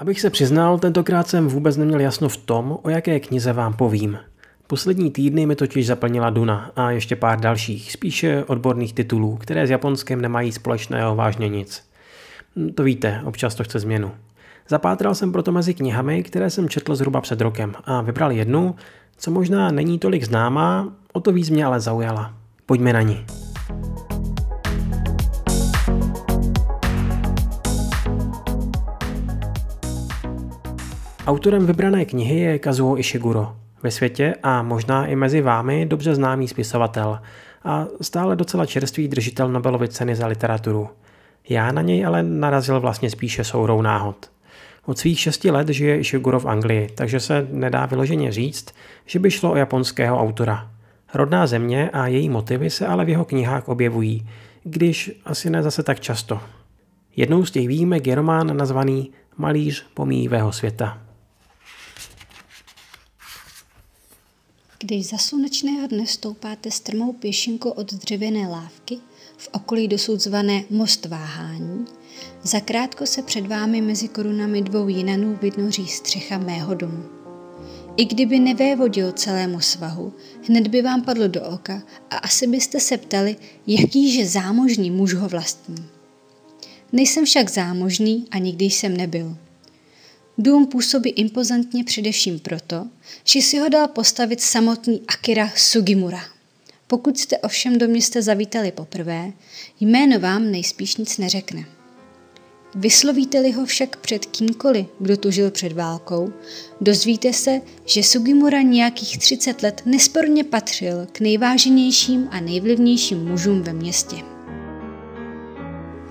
Abych se přiznal, tentokrát jsem vůbec neměl jasno v tom, o jaké knize vám povím. Poslední týdny mi totiž zaplnila Duna a ještě pár dalších, spíše odborných titulů, které s Japonskem nemají společného vážně nic. To víte, občas to chce změnu. Zapátral jsem proto mezi knihami, které jsem četl zhruba před rokem a vybral jednu, co možná není tolik známá, o to víc mě ale zaujala. Pojďme na ní. Autorem vybrané knihy je Kazuo Ishiguro. Ve světě a možná i mezi vámi dobře známý spisovatel a stále docela čerstvý držitel Nobelovy ceny za literaturu. Já na něj ale narazil vlastně spíše sourou náhod. Od svých šesti let žije Ishiguro v Anglii, takže se nedá vyloženě říct, že by šlo o japonského autora. Rodná země a její motivy se ale v jeho knihách objevují, když asi ne zase tak často. Jednou z těch výjimek je román nazvaný Malíř pomíjivého světa. Když za slunečného dne stoupáte strmou pěšinkou od dřevěné lávky, v okolí dosud zvané Most váhání, zakrátko se před vámi mezi korunami dvou jinanů vynoří střecha mého domu. I kdyby nevévodil celému svahu, hned by vám padlo do oka a asi byste se ptali, jakýže zámožný muž ho vlastní. Nejsem však zámožný a nikdy jsem nebyl. Dům působí impozantně především proto, že si ho dal postavit samotný Akira Sugimura. Pokud jste ovšem do města zavítali poprvé, jméno vám nejspíš nic neřekne. Vyslovíte-li ho však před kýmkoliv, kdo tu žil před válkou, dozvíte se, že Sugimura nějakých 30 let nesporně patřil k nejváženějším a nejvlivnějším mužům ve městě.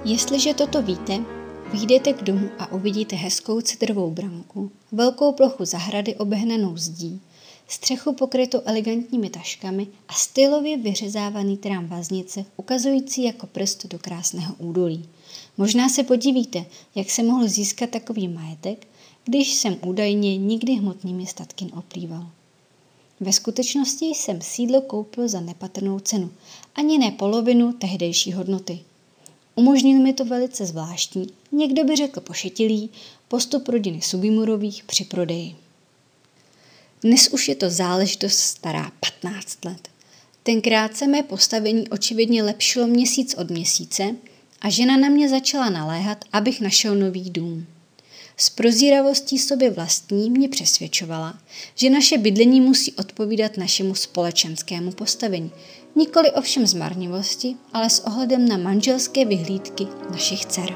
Jestliže toto víte, Vyjdete k domu a uvidíte hezkou cedrovou branku, velkou plochu zahrady obehnanou zdí, střechu pokrytou elegantními taškami a stylově vyřezávaný trám vaznice, ukazující jako prst do krásného údolí. Možná se podívíte, jak se mohl získat takový majetek, když jsem údajně nikdy hmotnými statky neoplýval. Ve skutečnosti jsem sídlo koupil za nepatrnou cenu, ani ne polovinu tehdejší hodnoty – Umožnil mi to velice zvláštní, někdo by řekl pošetilý, postup rodiny Sugimurových při prodeji. Dnes už je to záležitost stará 15 let. Tenkrát se mé postavení očividně lepšilo měsíc od měsíce a žena na mě začala naléhat, abych našel nový dům. S prozíravostí sobě vlastní mě přesvědčovala, že naše bydlení musí odpovídat našemu společenskému postavení, nikoli ovšem z marnivosti, ale s ohledem na manželské vyhlídky našich dcer.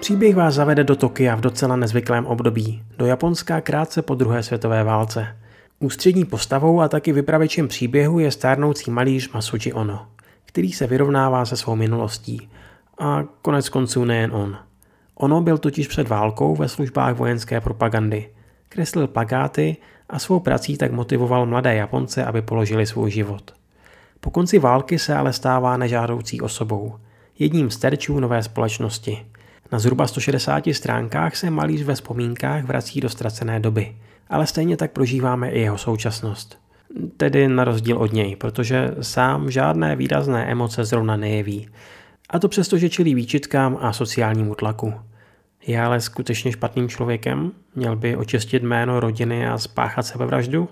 Příběh vás zavede do Tokia v docela nezvyklém období, do Japonska krátce po druhé světové válce. Ústřední postavou a taky vypravečem příběhu je stárnoucí malíř Masuji Ono, který se vyrovnává se svou minulostí. A konec konců nejen on. Ono byl totiž před válkou ve službách vojenské propagandy. Kreslil plagáty a svou prací tak motivoval mladé Japonce, aby položili svůj život. Po konci války se ale stává nežádoucí osobou, jedním z terčů nové společnosti. Na zhruba 160 stránkách se malíř ve vzpomínkách vrací do ztracené doby, ale stejně tak prožíváme i jeho současnost. Tedy na rozdíl od něj, protože sám žádné výrazné emoce zrovna nejeví. A to přesto, že čelí výčitkám a sociálnímu tlaku. Je ale skutečně špatným člověkem? Měl by očistit jméno rodiny a spáchat sebevraždu?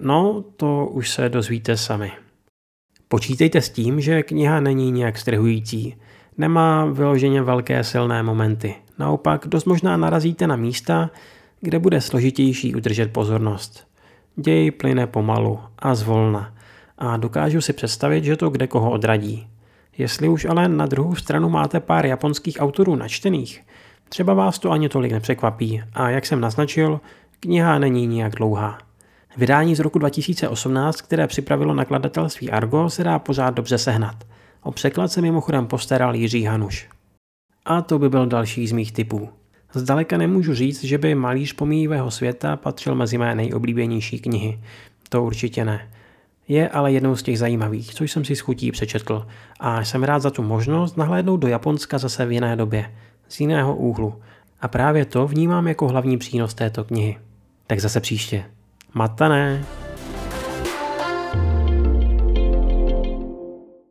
No, to už se dozvíte sami. Počítejte s tím, že kniha není nějak strhující. Nemá vyloženě velké silné momenty. Naopak dost možná narazíte na místa, kde bude složitější udržet pozornost. Děj plyne pomalu a zvolna a dokážu si představit, že to kde koho odradí. Jestli už ale na druhou stranu máte pár japonských autorů načtených, Třeba vás to ani tolik nepřekvapí a jak jsem naznačil, kniha není nijak dlouhá. Vydání z roku 2018, které připravilo nakladatelství Argo, se dá pořád dobře sehnat. O překlad se mimochodem postaral Jiří Hanuš. A to by byl další z mých typů. Zdaleka nemůžu říct, že by Malíř pomíjivého světa patřil mezi mé nejoblíbenější knihy. To určitě ne. Je ale jednou z těch zajímavých, což jsem si schutí přečetl a jsem rád za tu možnost nahlédnout do Japonska zase v jiné době, z jiného úhlu. A právě to vnímám jako hlavní přínos této knihy. Tak zase příště. Matané!